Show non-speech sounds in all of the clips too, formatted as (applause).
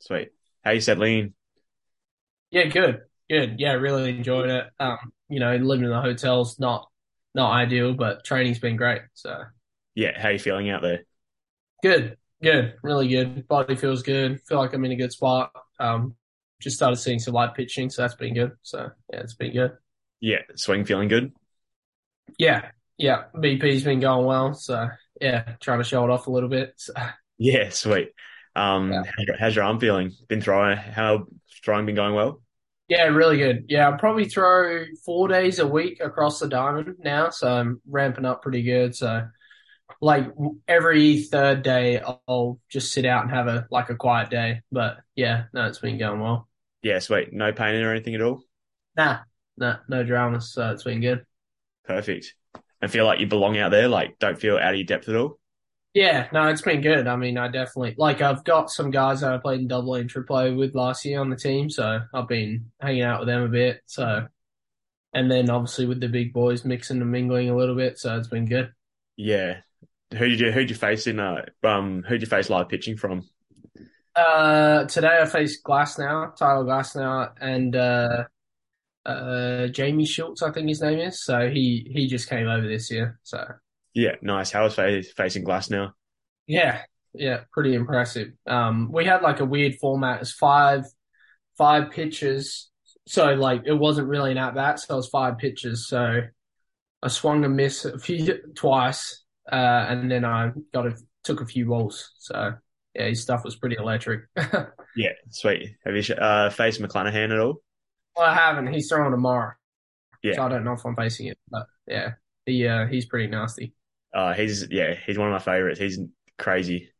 Sweet. How you settling in? Yeah, good, good. Yeah, really enjoyed it. Um, you know, living in the hotel's not not ideal, but training's been great. So Yeah, how you feeling out there? good, good, really good. Body feels good. Feel like I'm in a good spot. Um, just started seeing some light pitching, so that's been good. So yeah, it's been good. Yeah, swing feeling good? Yeah, yeah. BP's been going well, so yeah, trying to show it off a little bit. So, Yeah, sweet. Um, yeah. how's your how's your arm feeling? Been throwing, how throwing been going well? Yeah, really good. Yeah, I'll probably throw four days a week across the diamond now, so I'm ramping up pretty good. So like every third day I'll just sit out and have a like a quiet day. But yeah, no, it's been going well. Yeah, sweet. No pain or anything at all? Nah, nah, no dramas. So it's been good. Perfect. I feel like you belong out there, like don't feel out of your depth at all? Yeah, no, it's been good. I mean, I definitely like I've got some guys that I played in double A and triple A with last year on the team, so I've been hanging out with them a bit. So and then obviously with the big boys mixing and mingling a little bit, so it's been good. Yeah. Who did you who'd you face in uh um who'd you face live pitching from? Uh, today I faced Glasnow, Tyler Glasnow, and uh, uh, Jamie Schultz, I think his name is. So he he just came over this year. So Yeah, nice. How was facing Glasnow? yeah, yeah, pretty impressive. Um, we had like a weird format. It's five five pitches. So like it wasn't really an at bat. So it was five pitches. So I swung and missed a few (laughs) twice, uh, and then I got a took a few balls. So yeah, his stuff was pretty electric. (laughs) Yeah, sweet. Have you uh faced McClanahan at all? Well, I haven't. He's throwing tomorrow. Yeah. So I don't know if I'm facing it, but yeah, he uh, he's pretty nasty. Uh he's yeah, he's one of my favorites. He's crazy.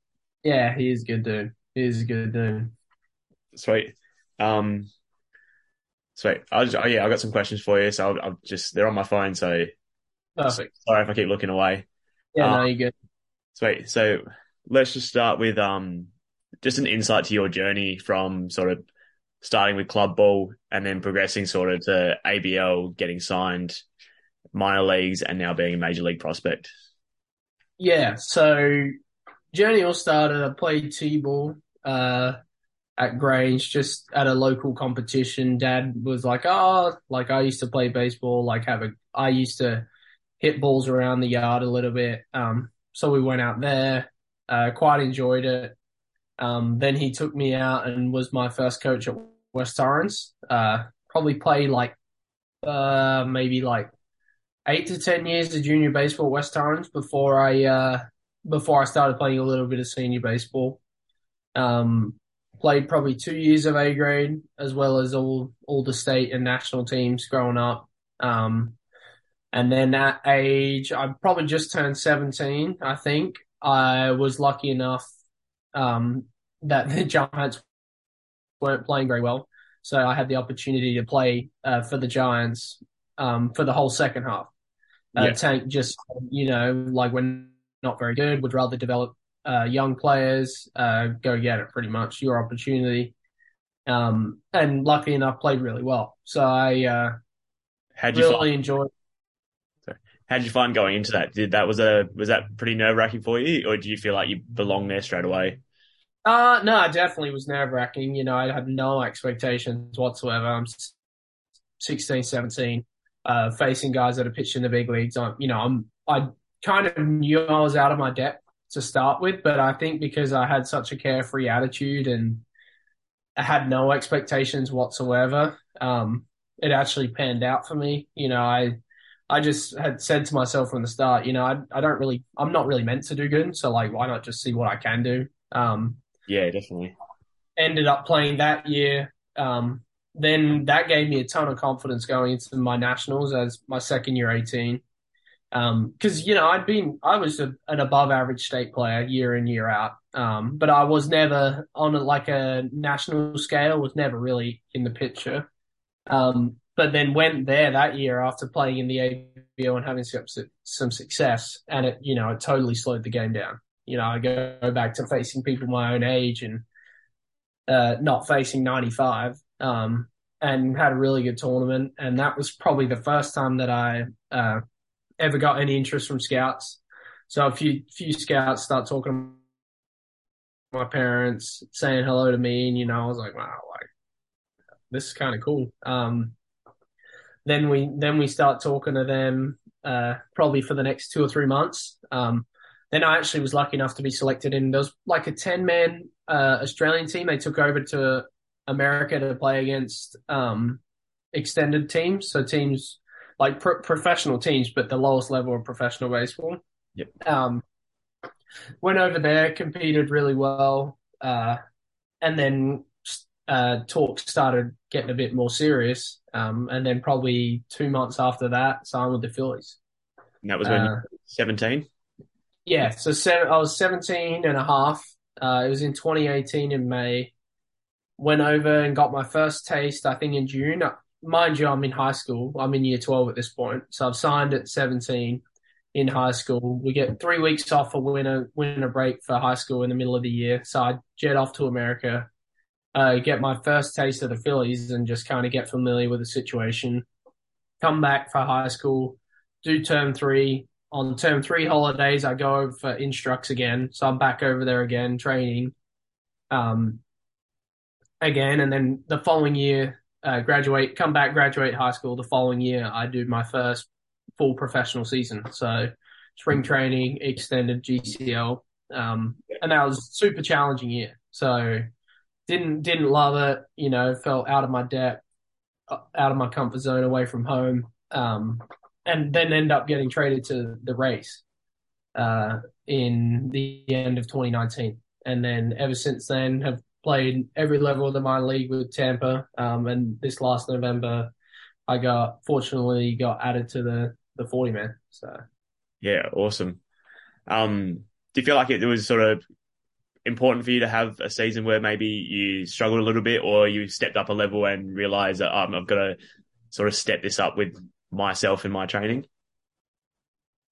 Yeah, he is good dude. He is a good dude. Sweet. Um sweet. I'll just, oh, yeah, I've got some questions for you. So I'll, I'll just they're on my phone, so Perfect. sorry if I keep looking away. Yeah, Uh, no, you're good. Sweet. So let's just start with um just an insight to your journey from sort of starting with club ball and then progressing sort of to ABL, getting signed, minor leagues, and now being a major league prospect. Yeah, so journey all started. I played t-ball uh, at Grange, just at a local competition. Dad was like, "Oh, like I used to play baseball. Like have a, I used to hit balls around the yard a little bit. Um, so we went out there. Uh, quite enjoyed it. Um, then he took me out and was my first coach at West Torrens. Uh, probably played like uh, maybe like eight to ten years of junior baseball at West Torrens before I uh, before I started playing a little bit of senior baseball. Um, played probably two years of A grade as well as all all the state and national teams growing up. Um, and then at age, I probably just turned 17, I think. I was lucky enough um, that (laughs) the Giants weren't playing very well. So I had the opportunity to play uh, for the Giants um, for the whole second half. Uh, Yeah. Tank just, you know, like we're not very good, would rather develop uh, young players, uh, go get it pretty much, your opportunity. Um, and luckily enough, played really well. So I uh, How'd you really find, enjoyed how'd you find going into that? Did that was a was that pretty nerve wracking for you, or do you feel like you belong there straight away? Uh, no, it definitely was nerve wracking. You know, I had no expectations whatsoever. I'm s- 16, 17, uh, facing guys that are pitched in the big leagues. I'm, you know, I'm, I kind of knew I was out of my depth to start with, but I think because I had such a carefree attitude and I had no expectations whatsoever, um, it actually panned out for me. You know, I, I just had said to myself from the start, you know, I, I don't really, I'm not really meant to do good. So like, why not just see what I can do? Um, Yeah, definitely. ended up playing that year. Um, then that gave me a ton of confidence going into my nationals as my second year 18. Um, cause you know, I'd been, I was a, an above average state player year in, year out. Um, but I was never on a, like a national scale, was never really in the picture. Um, but then went there that year after playing in the ABL and having some, some success. And it, you know, it totally slowed the game down. You know, I go back to facing people my own age and, uh, not facing 95, um, and had a really good tournament. And that was probably the first time that I, uh, ever got any interest from scouts. So a few, few scouts start talking to my parents, saying hello to me, and you know, I was like, wow, like this is kind of cool. Um, then we then we start talking to them uh, probably for the next two or three months. Um, then I actually was lucky enough to be selected in. There was like a ten man uh, Australian team. They took over to America to play against um, extended teams, so teams like pro- professional teams, but the lowest level of professional baseball. Yep. Um, went over there, competed really well, uh, and then uh, talks started getting a bit more serious. Um, and then probably two months after that, signed with the Phillies. And that was when uh, you were 17? Yeah, so seven, I was 17 and a half. Uh, it was in 2018 in May. Went over and got my first taste, I think, in June. Mind you, I'm in high school. I'm in year 12 at this point. So I've signed at 17 in high school. We get three weeks off for winter, winter break for high school in the middle of the year. So I jet off to America, uh, get my first taste of the Phillies and just kind of get familiar with the situation. Come back for high school, do term three, on term three holidays, I go over for instructs again. So I'm back over there again, training um, again. And then the following year, uh, graduate, come back, graduate high school. The following year, I do my first full professional season. So spring training, extended GCL. Um, and that was super challenging year. So didn't, didn't love it, you know, felt out of my depth, uh, out of my comfort zone, away from home. Um, and then end up getting traded to the Rays uh, in the end of 2019. And then ever since then, have played every level of the minor league with Tampa. Um, and this last November, I got fortunately got added to the the 40 man. So yeah, awesome. Um, do you feel like it was sort of important for you to have a season where maybe you struggled a little bit, or you stepped up a level and realized that um, I've got to sort of step this up with myself in my training?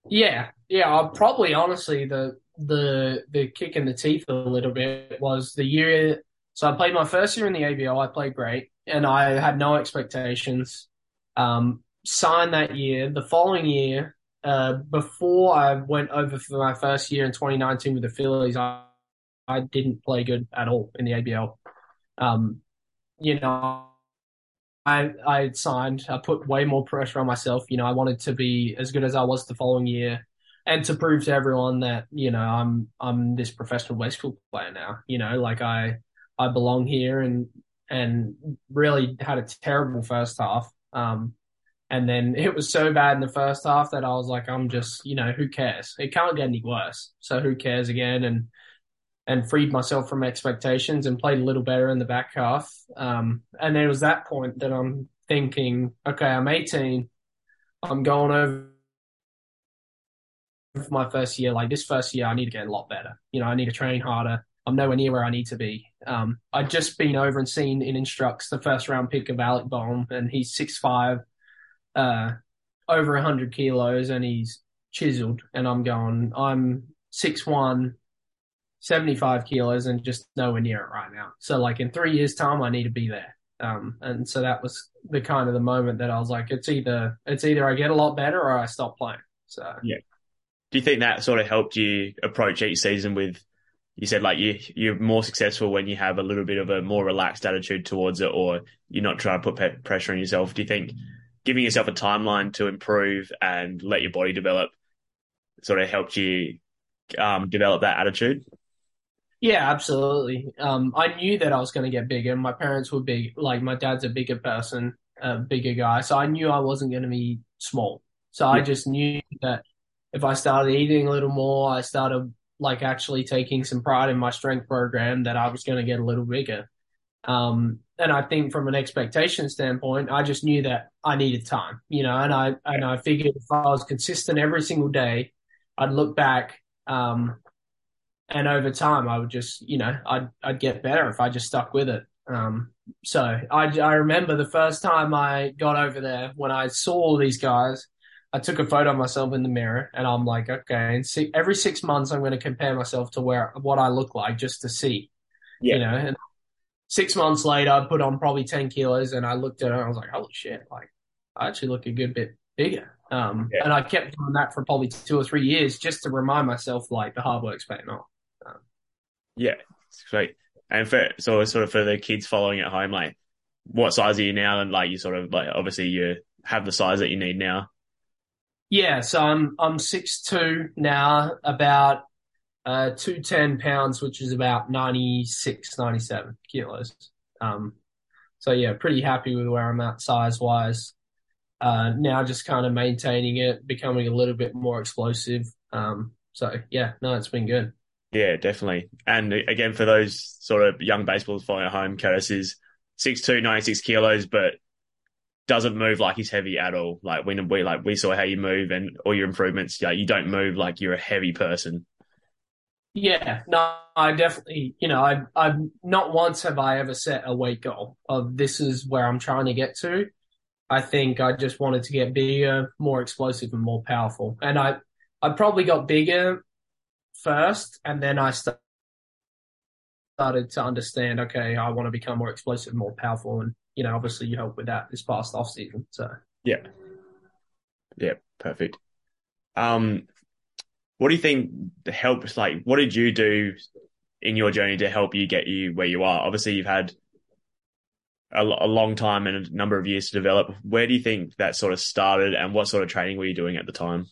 Yeah, yeah. I'll probably honestly the the the kick in the teeth a little bit was the year. So I played my first year in the ABL. I played great, and I had no expectations. Um, signed that year. The following year, uh, before I went over for my first year in 2019 with the Phillies, I, I didn't play good at all in the ABL. Um, you know, I I signed. I put way more pressure on myself. You know, I wanted to be as good as I was the following year, and to prove to everyone that you know I'm I'm this professional baseball player now. You know, like I I belong here, and and really had a terrible first half. Um, and then it was so bad in the first half that I was like, I'm just, you know, who cares? It can't get any worse. So who cares again? And and freed myself from expectations and played a little better in the back half. Um, and then it was that point that I'm thinking, okay, I'm 18. I'm going over for my first year. Like this first year, I need to get a lot better. You know, I need to train harder. I'm nowhere near where I need to be. Um, I'd just been over and seen in instructs the first round pick of Alec Bohm, and he's six five, uh, over 100 kilos, and he's chiseled. And I'm going, I'm six one, 75 kilos and just nowhere near it right now. So like in three years time, I need to be there. Um, and so that was the kind of the moment that I was like, it's either, it's either I get a lot better or I stop playing. So yeah. Do you think that sort of helped you approach each season with, you said like you, you're more successful when you have a little bit of a more relaxed attitude towards it or you're not trying to put pressure on yourself. Do you think giving yourself a timeline to improve and let your body develop sort of helped you um, develop that attitude? Yeah, absolutely. Um, I knew that I was going to get bigger. My parents were big. Like my dad's a bigger person, a bigger guy. So I knew I wasn't going to be small. So yeah. I just knew that if I started eating a little more, I started like actually taking some pride in my strength program that I was going to get a little bigger. Um, and I think from an expectation standpoint, I just knew that I needed time, you know, and I, and I figured if I was consistent every single day, I'd look back, um, and over time I would just you know I'd I'd get better if I just stuck with it. Um, so I I remember the first time I got over there when I saw all these guys. I took a photo of myself in the mirror, and I'm like, okay. And see, every six months, I'm going to compare myself to where what I look like just to see, yeah. you know. And six months later, I put on probably ten kilos, and I looked at it, and I was like, holy shit! Like, I actually look a good bit bigger. Um, yeah. and I kept doing that for probably two or three years just to remind myself like the hard work's paying off. Yeah. Sweet. And for so sort of for the kids following at home, like what size are you now? And like you sort of like obviously you have the size that you need now. Yeah, so I'm I'm six two now, about uh two ten pounds, which is about 96, 97 kilos. Um, so yeah, pretty happy with where I'm at size wise. Uh, now just kind of maintaining it, becoming a little bit more explosive. Um, so yeah, no, it's been good. Yeah, definitely. And again, for those sort of young baseballs following at home, Curtis is 6'2", 96 kilos, but doesn't move like he's heavy at all. Like when we like we saw how you move and all your improvements, yeah, you don't move like you're a heavy person. Yeah, no, I definitely, you know, I, I've not once have I ever set a weight goal of this is where I'm trying to get to. I think I just wanted to get bigger, more explosive, and more powerful. And I, I probably got bigger first, and then I started to understand. Okay, I want to become more explosive, more powerful, and you know, obviously, you helped with that this past off season. So yeah, yeah, perfect. Um, what do you think the helps? Like, what did you do in your journey to help you get you where you are? Obviously, you've had a, a, long time and a number of years to develop. Where do you think that sort of started, and what sort of training were you doing at the time?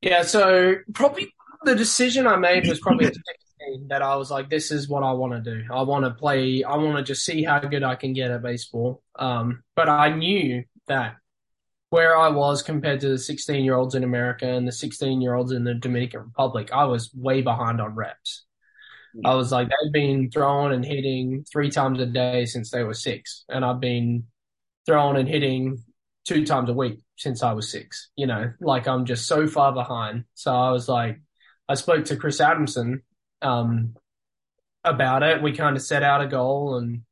Yeah, so probably the decision I made was probably (laughs) at 16 that I was like, this is what I want to do. I want to play. I want to just see how good I can get at baseball. Um, but I knew that where I was compared to the 16 year olds in America and the 16 year olds in the Dominican Republic, I was way behind on reps. I was like, they've been throwing and hitting three times a day since they were six. And I've been throwing and hitting two times a week since I was six. You know, like I'm just so far behind. So I was like, I spoke to Chris Adamson um, about it. We kind of set out a goal and,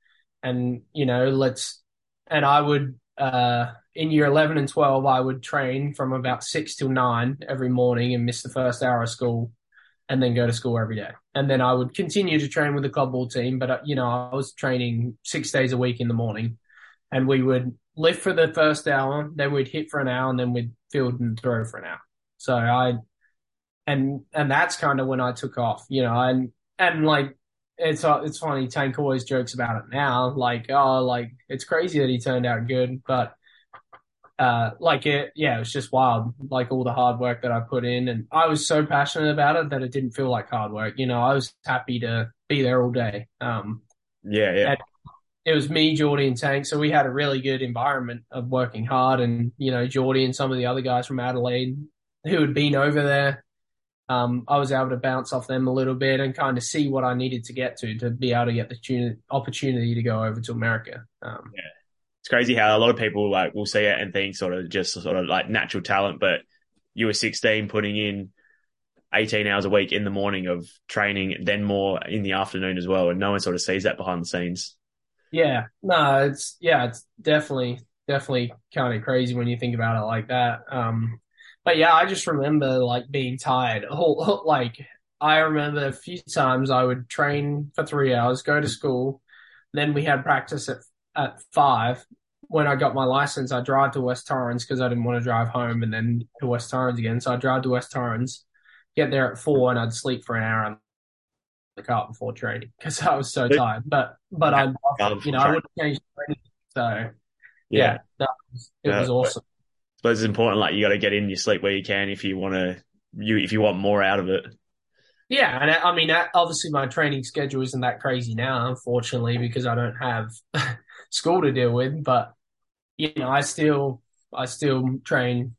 and, you know, let's, and I would, uh, in year 11 and 12, I would train from about six till nine every morning and miss the first hour of school and then go to school every day. And then I would continue to train with the club ball team, but uh, you know, I was training six days a week in the morning and we would lift for the first hour, then we'd hit for an hour and then we'd field and throw for an hour. So I, and, and that's kind of when I took off, you know, and, and like, it's, uh, it's funny. Tank always jokes about it now. Like, oh, like it's crazy that he turned out good, but uh, like it, yeah, it was just wild. Like all the hard work that I put in, and I was so passionate about it that it didn't feel like hard work. You know, I was happy to be there all day. Um, yeah, yeah. It was me, Geordie, and Tank, so we had a really good environment of working hard. And you know, Geordie and some of the other guys from Adelaide who had been over there, um, I was able to bounce off them a little bit and kind of see what I needed to get to to be able to get the opportunity to go over to America. Um, yeah it's crazy how a lot of people like will see it and think sort of just sort of like natural talent, but you were 16 putting in 18 hours a week in the morning of training, then more in the afternoon as well. And no one sort of sees that behind the scenes. Yeah, no, it's, yeah, it's definitely, definitely kind of crazy when you think about it like that. Um, but yeah, I just remember like being tired. (laughs) like I remember a few times I would train for three hours, go to school, then we had practice at at five. When I got my license, I drive to West Torrens because I didn't want to drive home and then to West Torrens again. So I drive to West Torrens, get there at four, and I'd sleep for an hour in the car before training because (laughs) I was so tired. But but I, you know, I wouldn't change anything. So yeah, yeah was, it yeah, was awesome. But it's important. Like you got to get in your sleep where you can if you want to, you if you want more out of it. Yeah, and I mean, obviously, my training schedule isn't that crazy now, unfortunately, because I don't have (laughs) school to deal with. But you know, I still I still train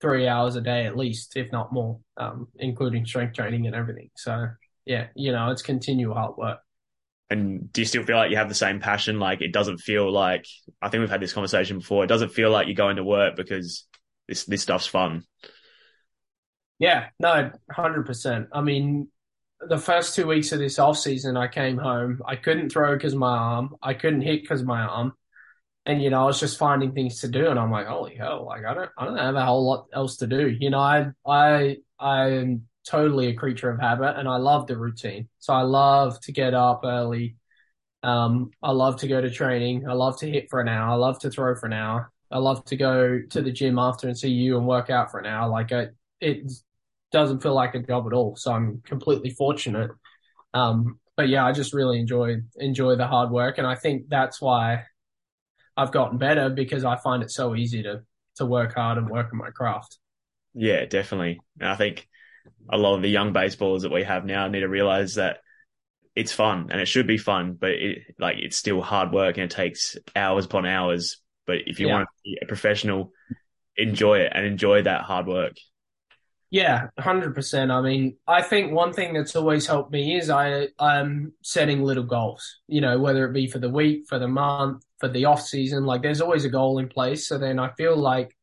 three hours a day at least, if not more, um, including strength training and everything. So yeah, you know, it's continual hard work. And do you still feel like you have the same passion? Like it doesn't feel like I think we've had this conversation before. It doesn't feel like you're going to work because this this stuff's fun. Yeah, no, hundred percent. I mean, the first two weeks of this off season, I came home. I couldn't throw because my arm. I couldn't hit because my arm. And you know, I was just finding things to do, and I'm like, holy hell! Like I don't, I don't have a whole lot else to do. You know, I, I, I'm totally a creature of habit, and I love the routine. So I love to get up early. Um, I love to go to training. I love to hit for an hour. I love to throw for an hour. I love to go to the gym after and see you and work out for an hour. Like I, it doesn't feel like a job at all. So I'm completely fortunate Um, but yeah, I just really enjoy enjoy the hard work, and I think that's why I've gotten better because I find it so easy to to work hard and work on my craft. Yeah, definitely. And I think a lot of the young baseballers that we have now need to realize that it's fun and it should be fun, but it like it's still hard work and it takes hours upon hours. But if you yeah. want to be a professional, enjoy it and enjoy that hard work. Yeah, hundred percent. I mean, I think one thing that's always helped me is I I'm setting little goals. You know, whether it be for the week, for the month, for the off season. Like, there's always a goal in place. So then I feel like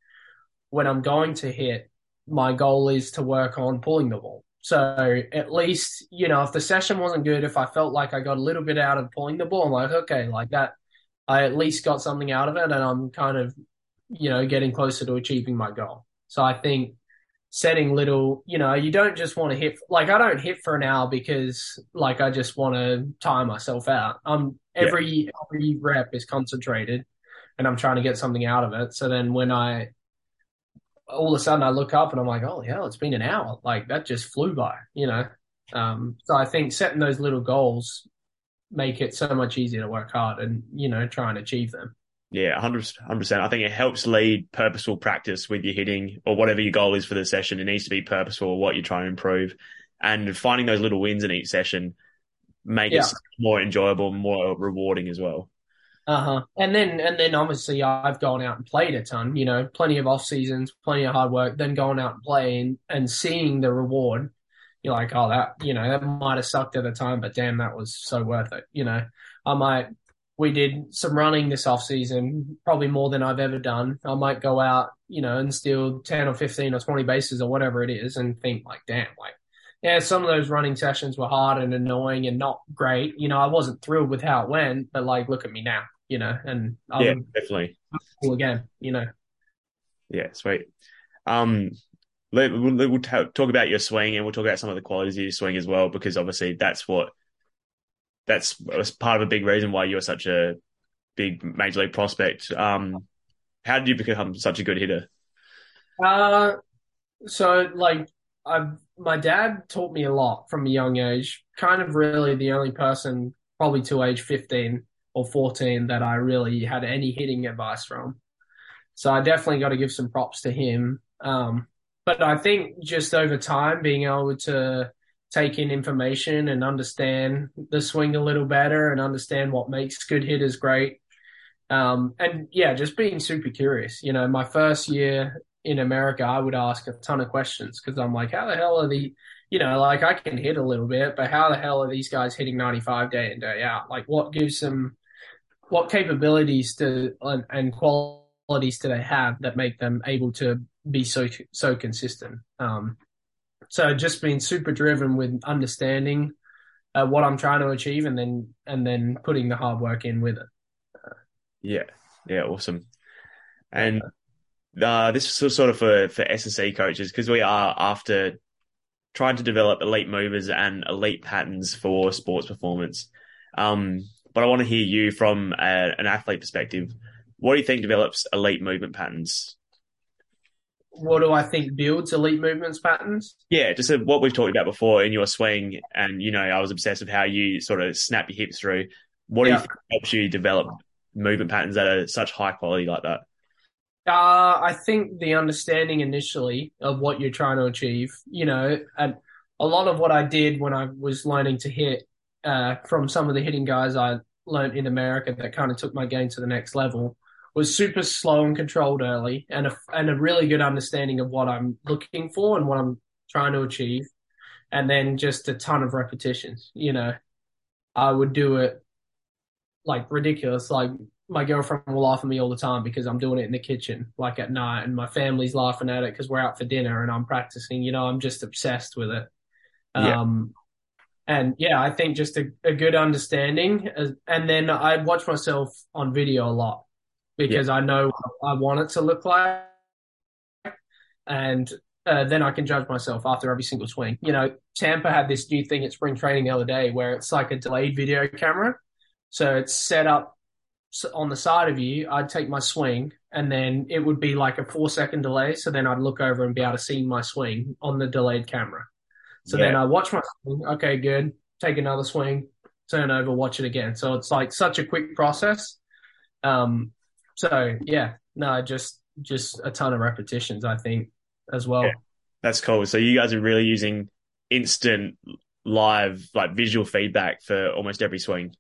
when I'm going to hit, my goal is to work on pulling the ball. So at least, you know, if the session wasn't good, if I felt like I got a little bit out of pulling the ball, I'm like, okay, like that, I at least got something out of it and I'm kind of, you know, getting closer to achieving my goal. So I think setting little, you know, you don't just want to hit, like I don't hit for an hour because like I just want to tire myself out. I'm every, yeah. every rep is concentrated and I'm trying to get something out of it. So then when I, all of a sudden I look up and I'm like, oh hell, it's been an hour. Like that just flew by, you know. Um, so I think setting those little goals make it so much easier to work hard and you know try and achieve them. Yeah, 100 percent. I think it helps lead purposeful practice with your hitting or whatever your goal is for the session. It needs to be purposeful. What you're trying to improve, and finding those little wins in each session make yeah. it more enjoyable, more rewarding as well. Uh huh. And then and then obviously I've gone out and played a ton. You know, plenty of off seasons, plenty of hard work. Then going out and playing and seeing the reward, you're like, oh, that you know that might have sucked at the time, but damn, that was so worth it. You know, I might. We did some running this off season, probably more than I've ever done. I might go out, you know, and steal ten or fifteen or twenty bases or whatever it is, and think like, damn, like yeah, some of those running sessions were hard and annoying and not great. You know, I wasn't thrilled with how it went, but like, look at me now you know, and um, yeah, definitely cool again, you know. Yeah, sweet. Um, let, we'll, we'll talk about your swing and we'll talk about some of the qualities of your swing as well, because obviously that's what that's part of a big reason why you're such a big major league prospect. Um, how did you become such a good hitter? Uh, so like I, my dad taught me a lot from a young age. Kind of really the only person, probably to age fifteen, or 14 that I really had any hitting advice from. So I definitely got to give some props to him. Um, but I think just over time, being able to take in information and understand the swing a little better and understand what makes good hitters great. Um, and yeah, just being super curious. You know, my first year in America, I would ask a ton of questions because I'm like, how the hell are the, you know, like I can hit a little bit, but how the hell are these guys hitting 95 day in, day out? Like what gives them what capabilities do and, and qualities do they have that make them able to be so so consistent? Um, so just being super driven with understanding uh, what I'm trying to achieve, and then and then putting the hard work in with it. Yeah, yeah, awesome. And uh, this is sort of for for SSE coaches because we are after trying to develop elite movers and elite patterns for sports performance. Um, but I want to hear you from a, an athlete perspective. What do you think develops elite movement patterns? What do I think builds elite movements patterns? Yeah, just what we've talked about before in your swing, and you know, I was obsessed with how you sort of snap your hips through. What do you think helps you develop movement patterns that are such high quality like that? Uh, I think the understanding initially of what you're trying to achieve, you know, and a lot of what I did when I was learning to hit uh, from some of the hitting guys I learned in America that kind of took my game to the next level was super slow and controlled early and a, and a really good understanding of what I'm looking for and what I'm trying to achieve. And then just a ton of repetitions, you know, I would do it like ridiculous. Like my girlfriend will laugh at me all the time because I'm doing it in the kitchen, like at night, and my family's laughing at it because we're out for dinner and I'm practicing. You know, I'm just obsessed with it. Yeah. Um, and yeah, I think just a, a good understanding. And then I watch myself on video a lot because yeah. I know I want it to look like. And uh, then I can judge myself after every single swing. You know, Tampa had this new thing at spring training the other day where it's like a delayed video camera. So it's set up on the side of you. I'd take my swing and then it would be like a four second delay. So then I'd look over and be able to see my swing on the delayed camera. So yeah. then I watch my swing. Okay, good. take another swing, turn over, watch it again. So it's like such a quick process. Um, so yeah, no, just just a ton of repetitions, I think, as well. Yeah, that's cool. So you guys are really using instant live like visual feedback for almost every swing.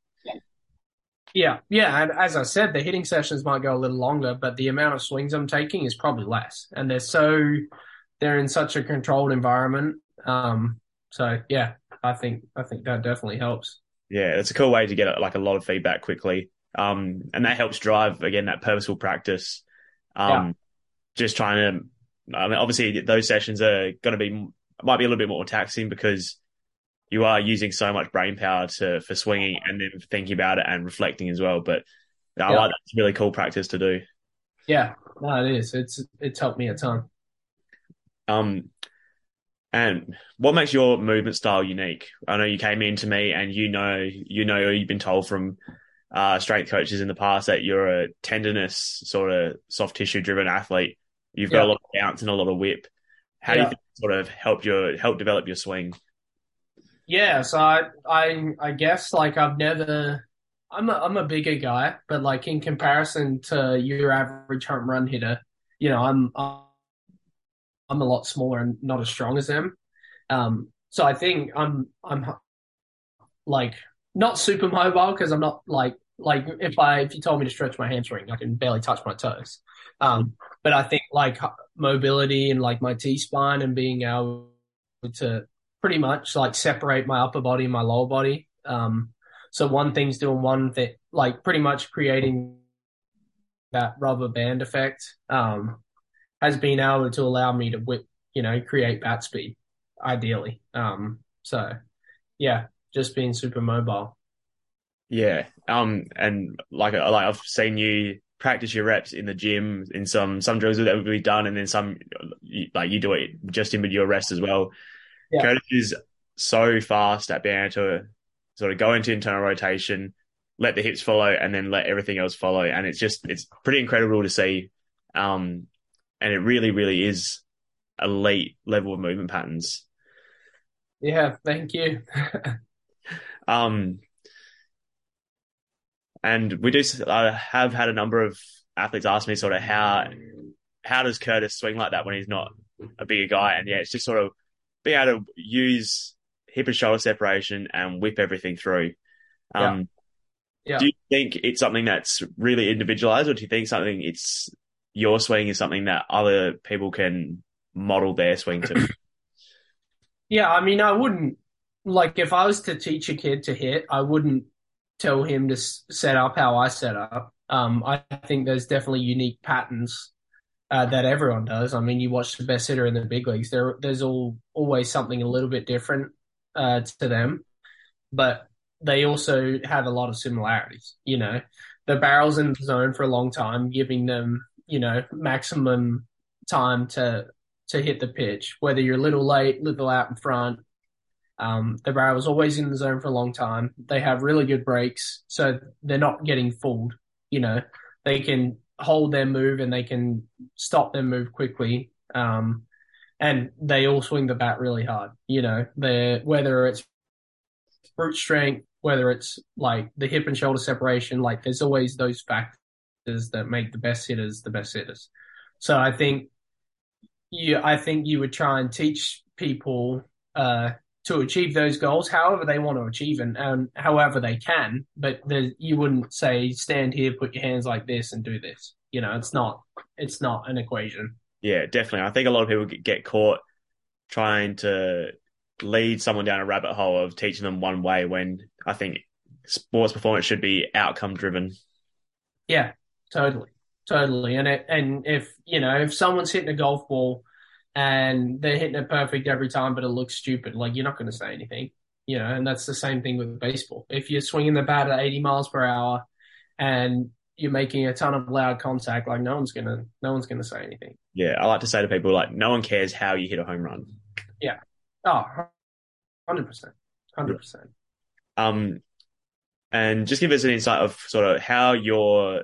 Yeah, yeah, and as I said, the hitting sessions might go a little longer, but the amount of swings I'm taking is probably less, and they're so they're in such a controlled environment. Um, so yeah, I think I think that definitely helps. Yeah, it's a cool way to get like a lot of feedback quickly, um, and that helps drive again that purposeful practice. Um, yeah. just trying to, I mean, obviously those sessions are going to be might be a little bit more taxing because you are using so much brain power to for swinging and then thinking about it and reflecting as well. But I yeah. like that's It's really cool practice to do. Yeah, no, it is. It's it's helped me a ton. Um, and what makes your movement style unique? I know you came in to me, and you know, you know, you've been told from uh, strength coaches in the past that you're a tenderness sort of soft tissue driven athlete. You've got yeah. a lot of bounce and a lot of whip. How yeah. do you think sort of help your help develop your swing? Yeah, so I, I, I guess like I've never, I'm a, I'm a bigger guy, but like in comparison to your average home run hitter, you know, I'm, I'm a lot smaller and not as strong as them. Um, so I think I'm, I'm like not super mobile because I'm not like, like if I, if you told me to stretch my hamstring, I can barely touch my toes. Um, but I think like mobility and like my T spine and being able to pretty much like separate my upper body and my lower body. Um, so one thing's doing one thing, like pretty much creating that rubber band effect, um, has been able to allow me to whip, you know, create bat speed ideally. Um, so yeah, just being super mobile. Yeah. Um, and like, like I've seen you practice your reps in the gym in some, some drills that would be done. And then some, like you do it just in with your rest as well. Yeah. Curtis is so fast at being able to sort of go into internal rotation, let the hips follow, and then let everything else follow. And it's just it's pretty incredible to see. Um, and it really, really is elite level of movement patterns. Yeah, thank you. (laughs) um, and we do I have had a number of athletes ask me sort of how how does Curtis swing like that when he's not a bigger guy? And yeah, it's just sort of being able to use hip and shoulder separation and whip everything through. Um, yeah. Yeah. Do you think it's something that's really individualized, or do you think something it's your swing is something that other people can model their swing to? (clears throat) yeah, I mean, I wouldn't like if I was to teach a kid to hit, I wouldn't tell him to set up how I set up. Um, I think there's definitely unique patterns uh, that everyone does. I mean, you watch the best hitter in the big leagues. There, there's all always something a little bit different uh, to them, but they also have a lot of similarities. You know, the barrels in the zone for a long time, giving them you know maximum time to to hit the pitch. Whether you're a little late, little out in front, um, the barrel's always in the zone for a long time. They have really good breaks, so they're not getting fooled. You know, they can hold their move and they can stop their move quickly. Um, and they all swing the bat really hard. You know, they whether it's brute strength, whether it's like the hip and shoulder separation, like there's always those factors that make the best hitters the best hitters. So I think you, I think you would try and teach people uh, to achieve those goals, however they want to achieve and, and however they can. But the, you wouldn't say stand here, put your hands like this, and do this. You know, it's not it's not an equation. Yeah, definitely. I think a lot of people get caught trying to lead someone down a rabbit hole of teaching them one way when I think sports performance should be outcome driven. Yeah, totally, totally. And it, and if you know if someone's hitting a golf ball and they're hitting it perfect every time, but it looks stupid. Like you're not going to say anything, you know. And that's the same thing with baseball. If you're swinging the bat at 80 miles per hour and you're making a ton of loud contact, like no one's gonna, no one's gonna say anything. Yeah, I like to say to people like, no one cares how you hit a home run. Yeah. Oh, 100 percent, hundred percent. Um, and just give us an insight of sort of how your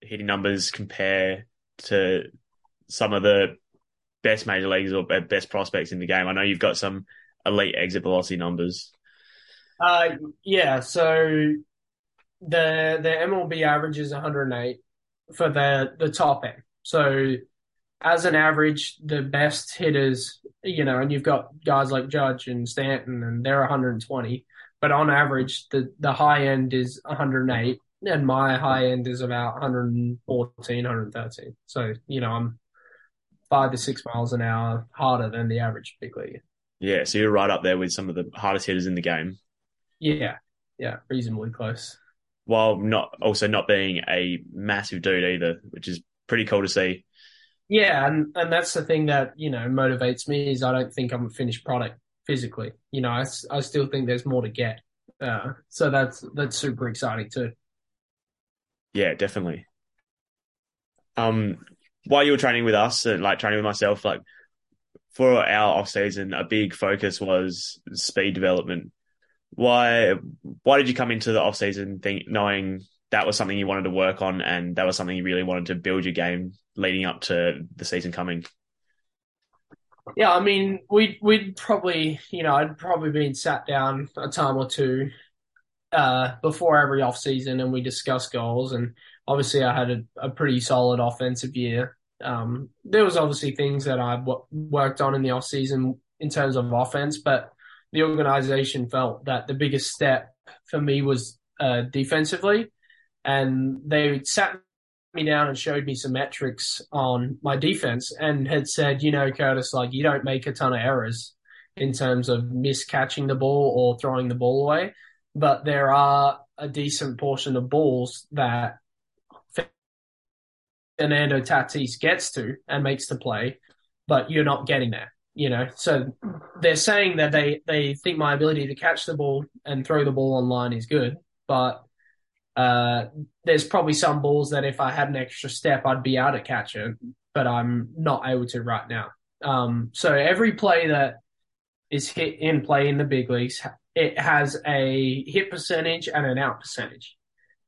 hitting numbers compare to some of the best major leagues or best prospects in the game? I know you've got some elite exit velocity numbers. Uh, yeah. So the the MLB average is 108 for the the top end. So as an average, the best hitters, you know, and you've got guys like Judge and Stanton, and they're 120. But on average, the the high end is 108, and my high end is about 114, 113. So you know, I'm five to six miles an hour harder than the average big league. Yeah, so you're right up there with some of the hardest hitters in the game. Yeah, yeah, reasonably close. While not also not being a massive dude either, which is pretty cool to see. Yeah, and and that's the thing that you know motivates me is I don't think I'm a finished product physically. You know, I, I still think there's more to get. Uh, so that's that's super exciting too. Yeah, definitely. Um, while you were training with us and like training with myself, like for our off season, a big focus was speed development. Why why did you come into the off season think knowing that was something you wanted to work on and that was something you really wanted to build your game leading up to the season coming? Yeah, I mean, we'd we'd probably, you know, I'd probably been sat down a time or two uh, before every off season, and we discussed goals. And obviously, I had a, a pretty solid offensive year. Um, there was obviously things that I w- worked on in the off season in terms of offense, but the organization felt that the biggest step for me was uh, defensively, and they sat me down and showed me some metrics on my defense and had said, you know, Curtis, like you don't make a ton of errors in terms of miscatching the ball or throwing the ball away, but there are a decent portion of balls that Fernando Tatis gets to and makes the play, but you're not getting there. You know, so they're saying that they they think my ability to catch the ball and throw the ball online is good, but uh, there's probably some balls that if I had an extra step, I'd be able to catch it, but I'm not able to right now. Um, so every play that is hit in play in the big leagues, it has a hit percentage and an out percentage.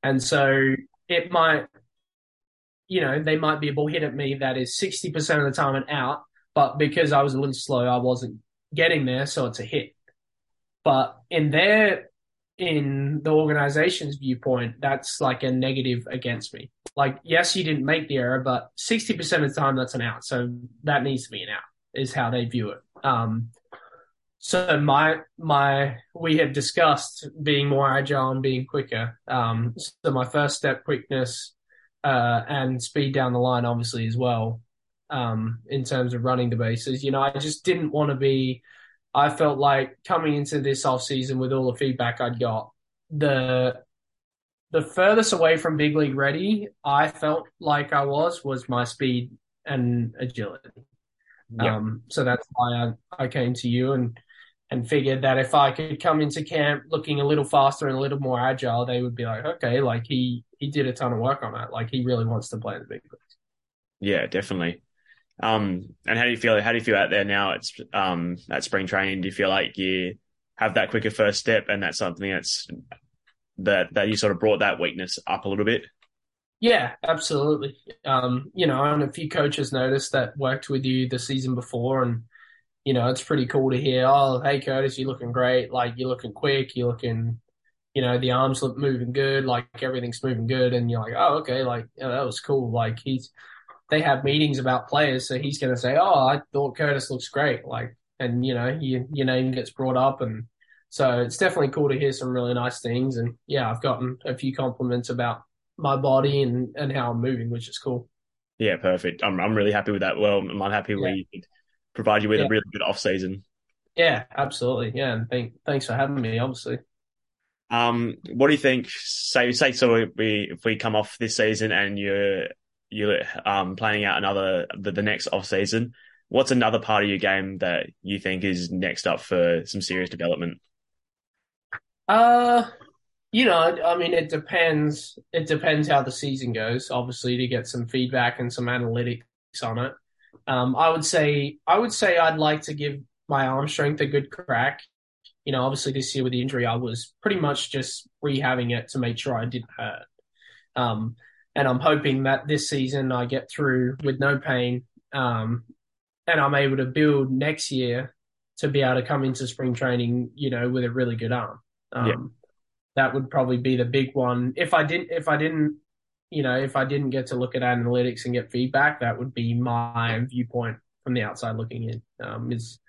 And so it might, you know, they might be a ball hit at me that is 60% of the time an out, but because I was a little slow, I wasn't getting there, so it's a hit. But in their in the organization's viewpoint, that's like a negative against me. Like, yes, you didn't make the error, but 60% of the time that's an out. So that needs to be an out, is how they view it. Um, so my my we had discussed being more agile and being quicker. Um, so my first step quickness uh, and speed down the line, obviously as well. Um, in terms of running the bases, you know, I just didn't want to be I felt like coming into this off season with all the feedback I'd got, the the furthest away from big league ready I felt like I was was my speed and agility. Yeah. Um, so that's why I, I came to you and and figured that if I could come into camp looking a little faster and a little more agile, they would be like, okay, like he he did a ton of work on that. Like he really wants to play in the big leagues. Yeah, definitely. Um, and how do you feel? How do you feel out there now? It's um at spring training. Do you feel like you have that quicker first step, and that's something that's that that you sort of brought that weakness up a little bit? Yeah, absolutely. Um, you know, and a few coaches noticed that worked with you the season before, and you know, it's pretty cool to hear. Oh, hey Curtis, you're looking great. Like you're looking quick. You're looking, you know, the arms look moving good. Like everything's moving good, and you're like, oh, okay, like yeah, that was cool. Like he's they have meetings about players, so he's going to say, "Oh, I thought Curtis looks great," like, and you know, you, your name gets brought up, and so it's definitely cool to hear some really nice things. And yeah, I've gotten a few compliments about my body and and how I'm moving, which is cool. Yeah, perfect. I'm I'm really happy with that. Well, I'm happy yeah. we could provide you with yeah. a really good off season. Yeah, absolutely. Yeah, and thank, thanks for having me. Obviously. Um, what do you think? Say, say, so we if we come off this season and you're you're um, planning out another the, the next off season. What's another part of your game that you think is next up for some serious development? Uh, you know, I mean, it depends. It depends how the season goes. Obviously, to get some feedback and some analytics on it. Um, I would say, I would say, I'd like to give my arm strength a good crack. You know, obviously this year with the injury, I was pretty much just rehabbing it to make sure I didn't hurt. Um, and I'm hoping that this season I get through with no pain, um, and I'm able to build next year to be able to come into spring training, you know, with a really good arm. Um, Yeah. That would probably be the big one. If I didn't, if I didn't, you know, if I didn't get to look at analytics and get feedback, that would be my viewpoint from the outside looking in. Um, is,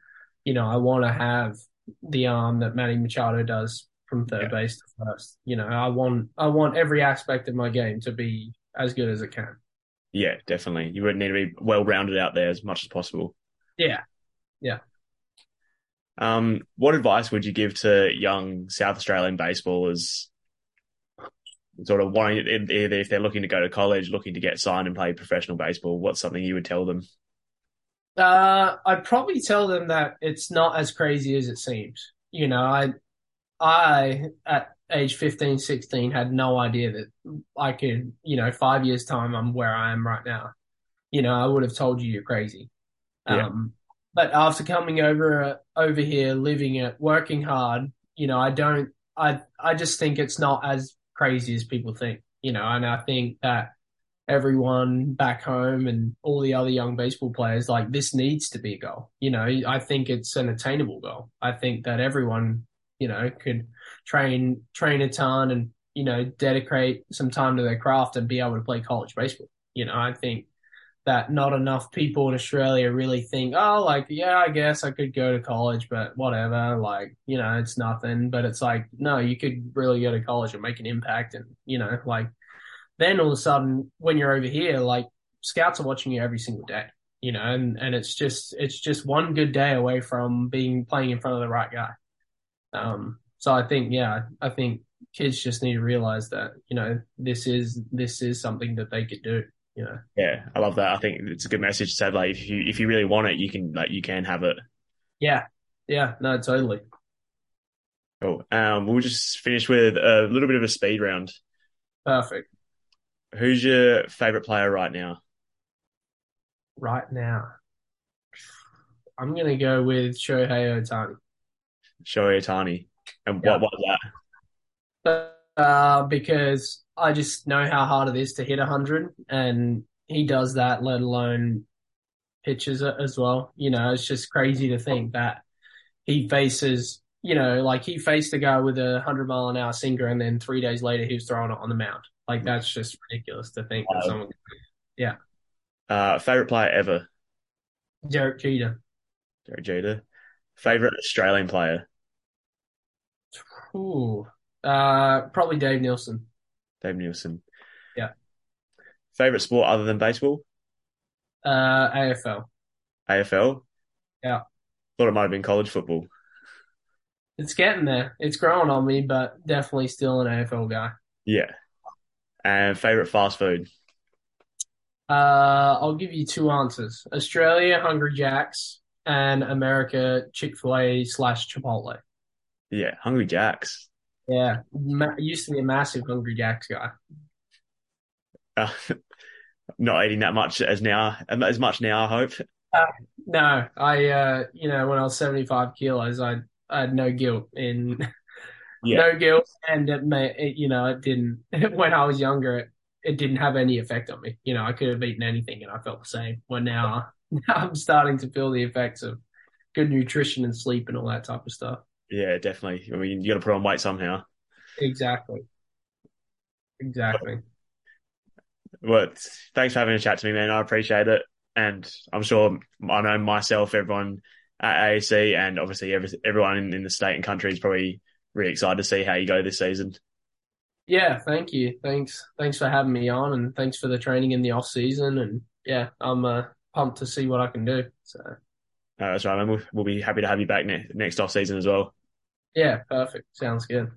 you know, I want to have the arm that Manny Machado does from third Yeah. base to first. You know, I want, I want every aspect of my game to be as good as it can. Yeah, definitely. You would need to be well rounded out there as much as possible. Yeah. Yeah. Um, what advice would you give to young South Australian baseballers, sort of wanting if they're looking to go to college, looking to get signed and play professional baseball? What's something you would tell them? Uh, I'd probably tell them that it's not as crazy as it seems. You know, I, I at age 15, 16 had no idea that I could, you know, five years time, I'm where I am right now. You know, I would have told you you're crazy. Yeah. Um, but after coming over, uh, over here, living it, working hard, you know, I don't, I, I just think it's not as crazy as people think, you know, and I think that everyone back home and all the other young baseball players like this needs to be a goal. You know i think it's an attainable goal. I think that everyone you know could train train a ton and you know dedicate some time to their craft and be able to play college baseball. You know i think that not enough people in australia really think oh like yeah i guess i could go to college but whatever like you know it's nothing. But it's like no you could really go to college and make an impact and you know like then all of a sudden when you're over here like scouts are watching you every single day you know and and it's just it's just one good day away from being playing in front of the right guy um so i think yeah i think kids just need to realize that you know this is this is something that they could do you know Yeah, I love that. I think it's a good message to say like if you if you really want it, you can like you can have it. yeah yeah no totally Cool. Um, we'll just finish with a little bit of a speed round. perfect Who's your favorite player right now? right now i'm gonna go with shohei ohtani Shohei Ohtani. And Yeah. what was that? uh, because I just know how hard it is to hit 100, and he does that, let alone pitches it as well. You know, it's just crazy to think that he faces, you know, like he faced a guy with a 100 mile an hour sinker, and then three days later he was throwing it on the mound. Like, that's just ridiculous to think that Wow. someone. Uh, favorite player ever? Derek Jeter. Derek Jeter. Favorite Australian player? Ooh. Uh, probably Dave Nilsson. Dave Nilsson. Yeah. Favorite sport other than baseball? Uh, AFL. AFL? Yeah. Thought it might have been college football. It's getting there. It's growing on me, but definitely still an AFL guy. Yeah. And favorite fast food? Uh, I'll give you two answers. Australia, Hungry Jacks, and America, Chick-fil-A slash Chipotle. Yeah, Hungry Jacks. Yeah, ma- used to be a massive Hungry Jacks guy. Uh, (laughs) not eating that much as now, as much now, I hope. No, I, uh, you know, when I was 75 kilos, I, I had no guilt in, Yeah. no guilt. And it may, it, you know, it didn't, (laughs) when I was younger, it, it didn't have any effect on me. You know, I could have eaten anything and I felt the same. When now, (laughs) now I'm starting to feel the effects of good nutrition and sleep and all that type of stuff. Yeah, definitely. I mean, you got to put on weight somehow. Exactly. Exactly. Well, thanks for having a chat to me, man. I appreciate it. And I'm sure I know myself, everyone at AAC, and obviously every, everyone in, in the state and country is probably really excited to see how you go this season. Yeah, thank you. Thanks. Thanks for having me on and thanks for the training in the off season and yeah, I'm uh, pumped to see what I can do. So, Uh, that's right, man. We'll, we'll be happy to have you back ne- next off season as well. yeah, perfect. Sounds good.